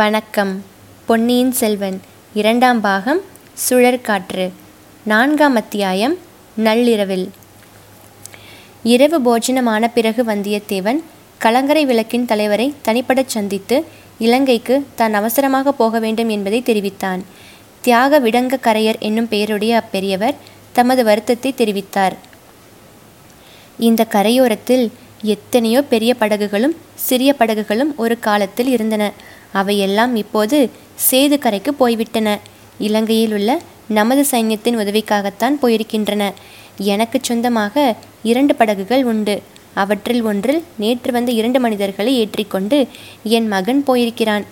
வணக்கம் பொன்னியின் செல்வன் இரண்டாம் பாகம் சுழற்காற்று நான்காம் அத்தியாயம் நள்ளிரவில் இரவு போஜனமான பிறகு வந்தியத்தேவன் கலங்கரை விளக்கின் தலைவரை தனிப்படச் சந்தித்து இலங்கைக்கு தான் அவசரமாக போக வேண்டும் என்பதை தெரிவித்தான் தியாக விடங்க கரையர் என்னும் பெயருடைய அப்பெரியவர் தமது வருத்தத்தை தெரிவித்தார் இந்த கரையோரத்தில் எத்தனையோ பெரிய படகுகளும் சிறிய படகுகளும் ஒரு காலத்தில் இருந்தன அவையெல்லாம் இப்போது சேது கரைக்கு போய்விட்டன இலங்கையில் உள்ள நமது சைன்யத்தின் உதவிக்காகத்தான் போயிருக்கின்றன எனக்கு சொந்தமாக இரண்டு படகுகள் உண்டு அவற்றில் ஒன்றில் நேற்று வந்த இரண்டு மனிதர்களை ஏற்றிக்கொண்டு என் மகன் போயிருக்கிறான்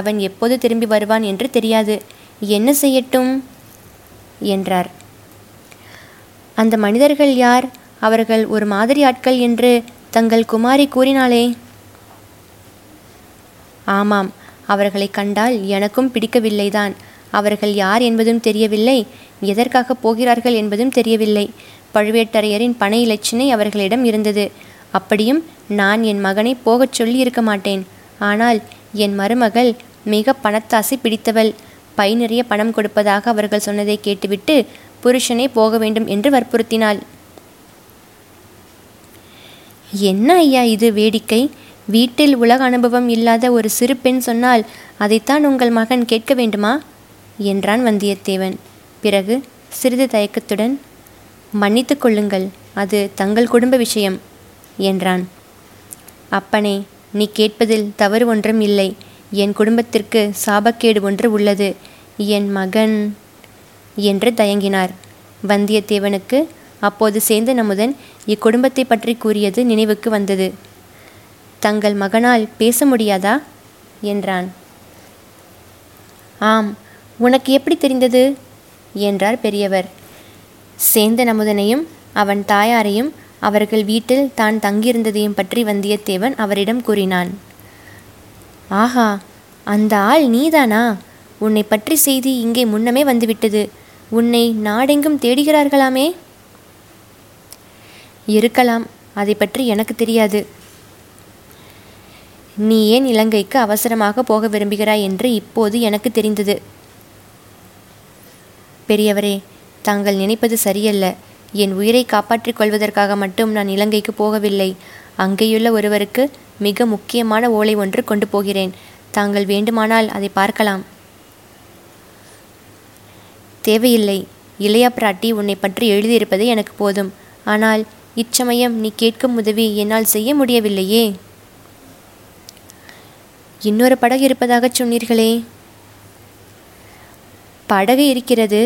அவன் எப்போது திரும்பி வருவான் என்று தெரியாது என்ன செய்யட்டும் என்றார் அந்த மனிதர்கள் யார் அவர்கள் ஒரு மாதிரி ஆட்கள் என்று தங்கள் குமாரி கூறினாளே ஆமாம் அவர்களை கண்டால் எனக்கும் பிடிக்கவில்லைதான் அவர்கள் யார் என்பதும் தெரியவில்லை எதற்காக போகிறார்கள் என்பதும் தெரியவில்லை பழுவேட்டரையரின் பண இலச்சினை அவர்களிடம் இருந்தது அப்படியும் நான் என் மகனை போகச் சொல்லி இருக்க மாட்டேன் ஆனால் என் மருமகள் மிக பணத்தாசை பிடித்தவள் பை நிறைய பணம் கொடுப்பதாக அவர்கள் சொன்னதை கேட்டுவிட்டு புருஷனே போக வேண்டும் என்று வற்புறுத்தினாள் என்ன ஐயா இது வேடிக்கை வீட்டில் உலக அனுபவம் இல்லாத ஒரு சிறு பெண் சொன்னால் அதைத்தான் உங்கள் மகன் கேட்க வேண்டுமா என்றான் வந்தியத்தேவன் பிறகு சிறிது தயக்கத்துடன் மன்னித்து கொள்ளுங்கள் அது தங்கள் குடும்ப விஷயம் என்றான் அப்பனே நீ கேட்பதில் தவறு ஒன்றும் இல்லை என் குடும்பத்திற்கு சாபக்கேடு ஒன்று உள்ளது என் மகன் என்று தயங்கினார் வந்தியத்தேவனுக்கு அப்போது சேர்ந்த நமுதன் இக்குடும்பத்தை பற்றி கூறியது நினைவுக்கு வந்தது தங்கள் மகனால் பேச முடியாதா என்றான் ஆம் உனக்கு எப்படி தெரிந்தது என்றார் பெரியவர் சேந்த நமுதனையும் அவன் தாயாரையும் அவர்கள் வீட்டில் தான் தங்கியிருந்ததையும் பற்றி வந்தியத்தேவன் அவரிடம் கூறினான் ஆஹா அந்த ஆள் நீதானா உன்னை பற்றி செய்தி இங்கே முன்னமே வந்துவிட்டது உன்னை நாடெங்கும் தேடுகிறார்களாமே இருக்கலாம் அதை பற்றி எனக்கு தெரியாது நீ ஏன் இலங்கைக்கு அவசரமாக போக விரும்புகிறாய் என்று இப்போது எனக்கு தெரிந்தது பெரியவரே தாங்கள் நினைப்பது சரியல்ல என் உயிரை காப்பாற்றிக் கொள்வதற்காக மட்டும் நான் இலங்கைக்கு போகவில்லை அங்கேயுள்ள ஒருவருக்கு மிக முக்கியமான ஓலை ஒன்று கொண்டு போகிறேன் தாங்கள் வேண்டுமானால் அதை பார்க்கலாம் தேவையில்லை இளையா பிராட்டி உன்னை பற்றி எழுதியிருப்பது எனக்கு போதும் ஆனால் இச்சமயம் நீ கேட்கும் உதவி என்னால் செய்ய முடியவில்லையே இன்னொரு படகு இருப்பதாக சொன்னீர்களே படகு இருக்கிறது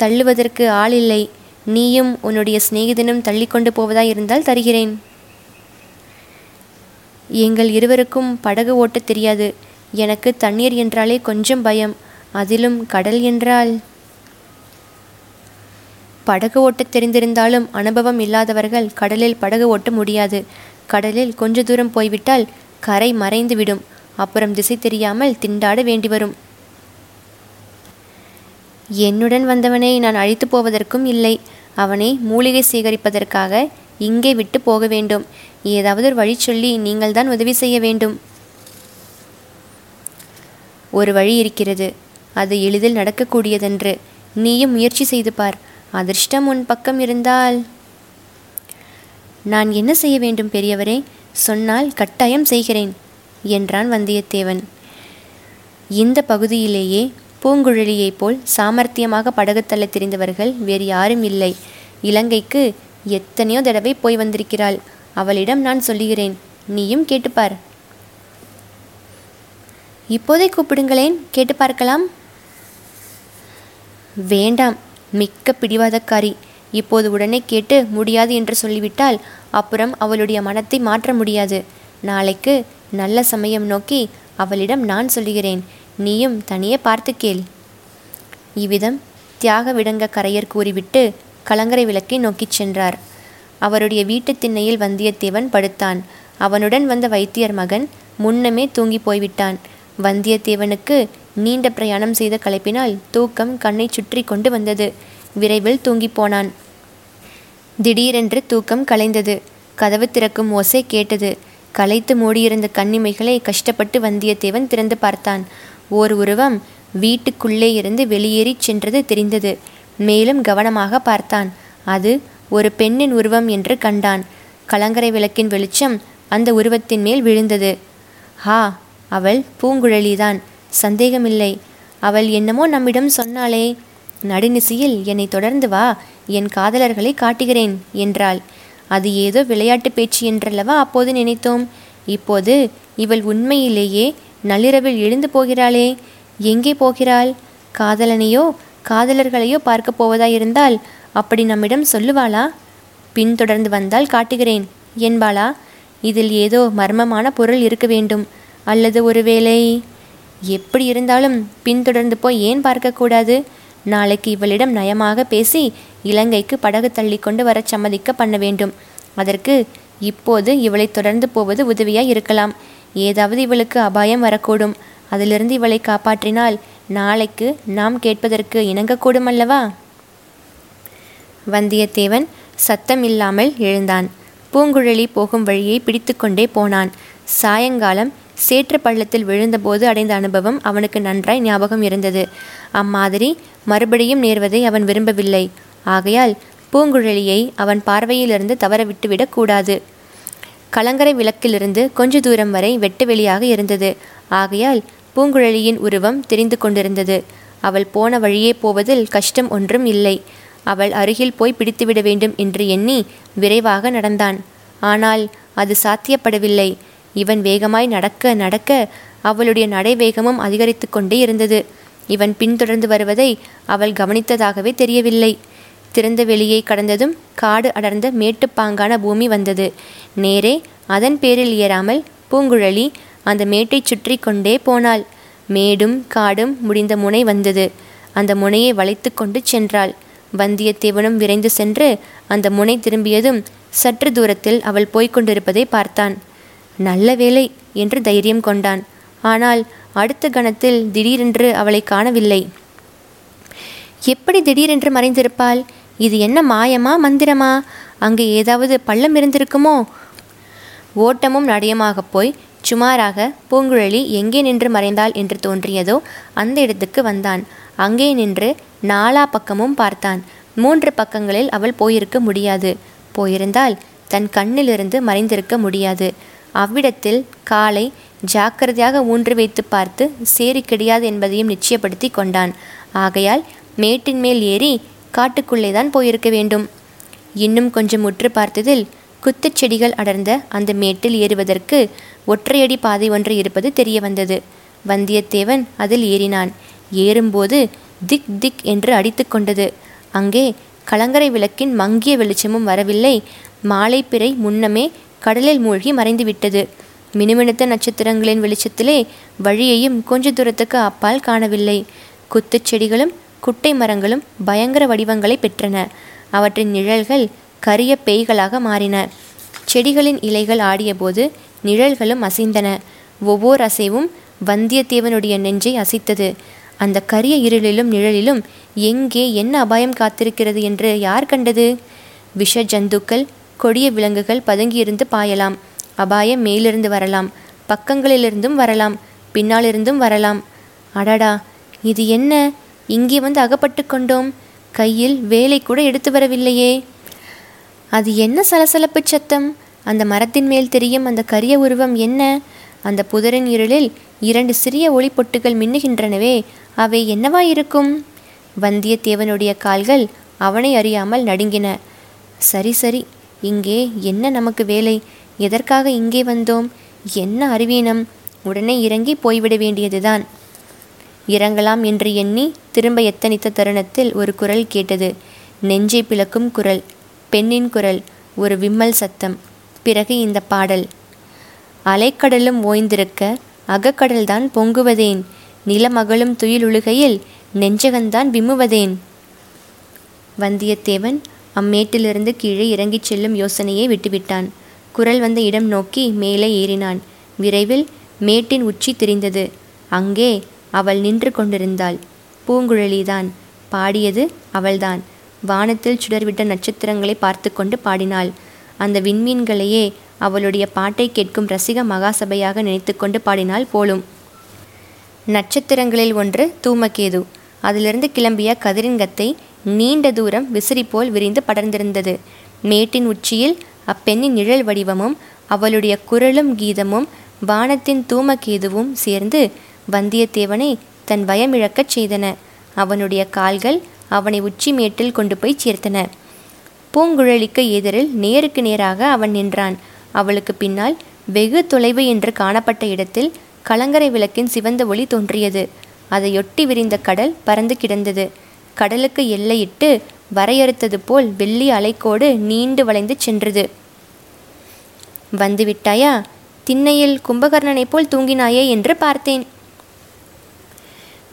தள்ளுவதற்கு ஆள் இல்லை நீயும் உன்னுடைய சிநேகிதனும் தள்ளி கொண்டு போவதாய் இருந்தால் தருகிறேன் எங்கள் இருவருக்கும் படகு ஓட்ட தெரியாது எனக்கு தண்ணீர் என்றாலே கொஞ்சம் பயம் அதிலும் கடல் என்றால் படகு ஓட்டத் தெரிந்திருந்தாலும் அனுபவம் இல்லாதவர்கள் கடலில் படகு ஓட்ட முடியாது கடலில் கொஞ்ச தூரம் போய்விட்டால் கரை மறைந்துவிடும் அப்புறம் திசை தெரியாமல் திண்டாட வேண்டி வரும் என்னுடன் வந்தவனை நான் அழித்து போவதற்கும் இல்லை அவனை மூலிகை சேகரிப்பதற்காக இங்கே விட்டு போக வேண்டும் ஏதாவது ஒரு வழி சொல்லி நீங்கள் தான் உதவி செய்ய வேண்டும் ஒரு வழி இருக்கிறது அது எளிதில் நடக்கக்கூடியதென்று நீயும் முயற்சி செய்து பார் அதிர்ஷ்டம் உன் பக்கம் இருந்தால் நான் என்ன செய்ய வேண்டும் பெரியவரே சொன்னால் கட்டாயம் செய்கிறேன் என்றான் வந்தியத்தேவன் இந்த பகுதியிலேயே பூங்குழலியைப் போல் சாமர்த்தியமாக படகு தள்ள தெரிந்தவர்கள் வேறு யாரும் இல்லை இலங்கைக்கு எத்தனையோ தடவை போய் வந்திருக்கிறாள் அவளிடம் நான் சொல்லுகிறேன் நீயும் கேட்டுப்பார் இப்போதே கூப்பிடுங்களேன் கேட்டு பார்க்கலாம் வேண்டாம் மிக்க பிடிவாதக்காரி இப்போது உடனே கேட்டு முடியாது என்று சொல்லிவிட்டால் அப்புறம் அவளுடைய மனத்தை மாற்ற முடியாது நாளைக்கு நல்ல சமயம் நோக்கி அவளிடம் நான் சொல்லுகிறேன் நீயும் தனியே பார்த்து கேள் இவ்விதம் தியாக விடங்க கரையர் கூறிவிட்டு கலங்கரை விளக்கை நோக்கிச் சென்றார் அவருடைய வீட்டு திண்ணையில் வந்தியத்தேவன் படுத்தான் அவனுடன் வந்த வைத்தியர் மகன் முன்னமே தூங்கி போய்விட்டான் வந்தியத்தேவனுக்கு நீண்ட பிரயாணம் செய்த கலைப்பினால் தூக்கம் கண்ணை சுற்றி கொண்டு வந்தது விரைவில் தூங்கி போனான் திடீரென்று தூக்கம் கலைந்தது கதவு திறக்கும் ஓசை கேட்டது களைத்து மூடியிருந்த கண்ணிமைகளை கஷ்டப்பட்டு வந்தியத்தேவன் திறந்து பார்த்தான் ஓர் உருவம் வீட்டுக்குள்ளே இருந்து வெளியேறிச் சென்றது தெரிந்தது மேலும் கவனமாக பார்த்தான் அது ஒரு பெண்ணின் உருவம் என்று கண்டான் கலங்கரை விளக்கின் வெளிச்சம் அந்த உருவத்தின் மேல் விழுந்தது ஹா அவள் பூங்குழலிதான் சந்தேகமில்லை அவள் என்னமோ நம்மிடம் சொன்னாளே நடுநிசியில் என்னை தொடர்ந்து வா என் காதலர்களை காட்டுகிறேன் என்றாள் அது ஏதோ விளையாட்டு பேச்சு என்றல்லவா அப்போது நினைத்தோம் இப்போது இவள் உண்மையிலேயே நள்ளிரவில் எழுந்து போகிறாளே எங்கே போகிறாள் காதலனையோ காதலர்களையோ பார்க்க போவதாயிருந்தால் அப்படி நம்மிடம் சொல்லுவாளா பின்தொடர்ந்து வந்தால் காட்டுகிறேன் என்பாளா இதில் ஏதோ மர்மமான பொருள் இருக்க வேண்டும் அல்லது ஒருவேளை எப்படி இருந்தாலும் பின்தொடர்ந்து போய் ஏன் பார்க்கக்கூடாது நாளைக்கு இவளிடம் நயமாக பேசி இலங்கைக்கு படகு தள்ளி கொண்டு வர சம்மதிக்க பண்ண வேண்டும் அதற்கு இப்போது இவளை தொடர்ந்து போவது உதவியாய் இருக்கலாம் ஏதாவது இவளுக்கு அபாயம் வரக்கூடும் அதிலிருந்து இவளை காப்பாற்றினால் நாளைக்கு நாம் கேட்பதற்கு இணங்கக்கூடும் அல்லவா வந்தியத்தேவன் சத்தம் இல்லாமல் எழுந்தான் பூங்குழலி போகும் வழியை பிடித்துக்கொண்டே போனான் சாயங்காலம் சேற்று பள்ளத்தில் விழுந்தபோது அடைந்த அனுபவம் அவனுக்கு நன்றாய் ஞாபகம் இருந்தது அம்மாதிரி மறுபடியும் நேர்வதை அவன் விரும்பவில்லை ஆகையால் பூங்குழலியை அவன் பார்வையிலிருந்து தவறவிட்டுவிடக் கூடாது கலங்கரை விளக்கிலிருந்து கொஞ்ச தூரம் வரை வெட்டு வெளியாக இருந்தது ஆகையால் பூங்குழலியின் உருவம் தெரிந்து கொண்டிருந்தது அவள் போன வழியே போவதில் கஷ்டம் ஒன்றும் இல்லை அவள் அருகில் போய் பிடித்துவிட வேண்டும் என்று எண்ணி விரைவாக நடந்தான் ஆனால் அது சாத்தியப்படவில்லை இவன் வேகமாய் நடக்க நடக்க அவளுடைய நடைவேகமும் அதிகரித்து கொண்டே இருந்தது இவன் பின்தொடர்ந்து வருவதை அவள் கவனித்ததாகவே தெரியவில்லை திறந்த வெளியை கடந்ததும் காடு அடர்ந்த மேட்டுப்பாங்கான பூமி வந்தது நேரே அதன் பேரில் ஏறாமல் பூங்குழலி அந்த மேட்டை சுற்றி கொண்டே போனாள் மேடும் காடும் முடிந்த முனை வந்தது அந்த முனையை வளைத்து கொண்டு சென்றாள் வந்தியத்தேவனும் விரைந்து சென்று அந்த முனை திரும்பியதும் சற்று தூரத்தில் அவள் போய்க் பார்த்தான் நல்ல வேலை என்று தைரியம் கொண்டான் ஆனால் அடுத்த கணத்தில் திடீரென்று அவளை காணவில்லை எப்படி திடீரென்று மறைந்திருப்பாள் இது என்ன மாயமா மந்திரமா அங்கே ஏதாவது பள்ளம் இருந்திருக்குமோ ஓட்டமும் நடையமாக போய் சுமாராக பூங்குழலி எங்கே நின்று மறைந்தாள் என்று தோன்றியதோ அந்த இடத்துக்கு வந்தான் அங்கே நின்று நாலா பக்கமும் பார்த்தான் மூன்று பக்கங்களில் அவள் போயிருக்க முடியாது போயிருந்தால் தன் கண்ணிலிருந்து மறைந்திருக்க முடியாது அவ்விடத்தில் காலை ஜாக்கிரதையாக ஊன்று வைத்து பார்த்து சேரி கிடையாது என்பதையும் நிச்சயப்படுத்தி கொண்டான் ஆகையால் மேட்டின் மேல் ஏறி காட்டுக்குள்ளே தான் போயிருக்க வேண்டும் இன்னும் கொஞ்சம் உற்று பார்த்ததில் குத்துச் செடிகள் அடர்ந்த அந்த மேட்டில் ஏறுவதற்கு ஒற்றையடி பாதை ஒன்று இருப்பது தெரிய வந்தது வந்தியத்தேவன் அதில் ஏறினான் ஏறும்போது திக் திக் என்று அடித்து கொண்டது அங்கே கலங்கரை விளக்கின் மங்கிய வெளிச்சமும் வரவில்லை மாலை பிறை முன்னமே கடலில் மூழ்கி மறைந்துவிட்டது மினுமினுத்த நட்சத்திரங்களின் வெளிச்சத்திலே வழியையும் கொஞ்ச தூரத்துக்கு அப்பால் காணவில்லை குத்துச் செடிகளும் குட்டை மரங்களும் பயங்கர வடிவங்களை பெற்றன அவற்றின் நிழல்கள் கரிய பேய்களாக மாறின செடிகளின் இலைகள் ஆடியபோது நிழல்களும் அசைந்தன ஒவ்வொரு அசைவும் வந்தியத்தேவனுடைய நெஞ்சை அசைத்தது அந்த கரிய இருளிலும் நிழலிலும் எங்கே என்ன அபாயம் காத்திருக்கிறது என்று யார் கண்டது விஷ ஜந்துக்கள் கொடிய விலங்குகள் பதுங்கியிருந்து பாயலாம் அபாயம் மேலிருந்து வரலாம் பக்கங்களிலிருந்தும் வரலாம் பின்னாலிருந்தும் வரலாம் அடடா இது என்ன இங்கே வந்து அகப்பட்டு கொண்டோம் கையில் வேலை கூட எடுத்து வரவில்லையே அது என்ன சலசலப்பு சத்தம் அந்த மரத்தின் மேல் தெரியும் அந்த கரிய உருவம் என்ன அந்த புதரின் இருளில் இரண்டு சிறிய ஒளி பொட்டுகள் மின்னுகின்றனவே அவை என்னவாயிருக்கும் வந்தியத்தேவனுடைய கால்கள் அவனை அறியாமல் நடுங்கின சரி சரி இங்கே என்ன நமக்கு வேலை எதற்காக இங்கே வந்தோம் என்ன அறிவீனம் உடனே இறங்கி போய்விட வேண்டியதுதான் இறங்கலாம் என்று எண்ணி திரும்ப எத்தனித்த தருணத்தில் ஒரு குரல் கேட்டது நெஞ்சை பிளக்கும் குரல் பெண்ணின் குரல் ஒரு விம்மல் சத்தம் பிறகு இந்த பாடல் அலைக்கடலும் ஓய்ந்திருக்க அகக்கடல்தான் பொங்குவதேன் நிலமகளும் துயிலுழுகையில் நெஞ்சகந்தான் விம்முவதேன் வந்தியத்தேவன் அம்மேட்டிலிருந்து கீழே இறங்கிச் செல்லும் யோசனையை விட்டுவிட்டான் குரல் வந்த இடம் நோக்கி மேலே ஏறினான் விரைவில் மேட்டின் உச்சி தெரிந்தது அங்கே அவள் நின்று கொண்டிருந்தாள் பூங்குழலிதான் பாடியது அவள்தான் வானத்தில் சுடர்விட்ட நட்சத்திரங்களை பார்த்து கொண்டு பாடினாள் அந்த விண்மீன்களையே அவளுடைய பாட்டை கேட்கும் ரசிக மகாசபையாக நினைத்து கொண்டு பாடினாள் போலும் நட்சத்திரங்களில் ஒன்று தூமகேது அதிலிருந்து கிளம்பிய கதிரிங்கத்தை நீண்ட தூரம் விசிறி போல் விரிந்து படர்ந்திருந்தது மேட்டின் உச்சியில் அப்பெண்ணின் நிழல் வடிவமும் அவளுடைய குரலும் கீதமும் வானத்தின் தூமகேதுவும் சேர்ந்து வந்தியத்தேவனை தன் பயமிழக்கச் செய்தன அவனுடைய கால்கள் அவனை உச்சி மேட்டில் கொண்டு போய் சேர்த்தன பூங்குழலிக்கு எதிரில் நேருக்கு நேராக அவன் நின்றான் அவளுக்கு பின்னால் வெகு தொலைவு என்று காணப்பட்ட இடத்தில் கலங்கரை விளக்கின் சிவந்த ஒளி தோன்றியது அதையொட்டி விரிந்த கடல் பறந்து கிடந்தது கடலுக்கு எல்லையிட்டு வரையறுத்தது போல் வெள்ளி அலைக்கோடு நீண்டு வளைந்து சென்றது வந்துவிட்டாயா திண்ணையில் கும்பகர்ணனைப் போல் தூங்கினாயே என்று பார்த்தேன்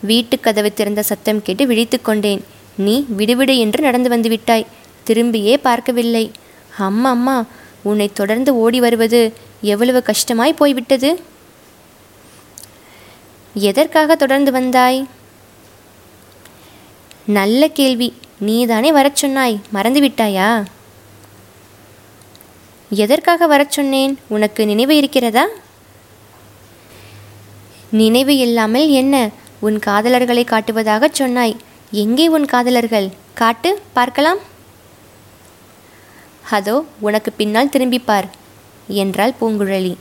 வீட்டு கதவு திறந்த சத்தம் கேட்டு விழித்து கொண்டேன் நீ விடுவிடு என்று நடந்து வந்துவிட்டாய் திரும்பியே பார்க்கவில்லை அம்மா அம்மா உன்னை தொடர்ந்து ஓடி வருவது எவ்வளவு கஷ்டமாய் போய்விட்டது எதற்காக தொடர்ந்து வந்தாய் நல்ல கேள்வி நீதானே வரச் சொன்னாய் மறந்துவிட்டாயா எதற்காக வரச் சொன்னேன் உனக்கு நினைவு இருக்கிறதா நினைவு இல்லாமல் என்ன உன் காதலர்களை காட்டுவதாக சொன்னாய் எங்கே உன் காதலர்கள் காட்டு பார்க்கலாம் அதோ உனக்கு பின்னால் திரும்பிப்பார் என்றாள் பூங்குழலி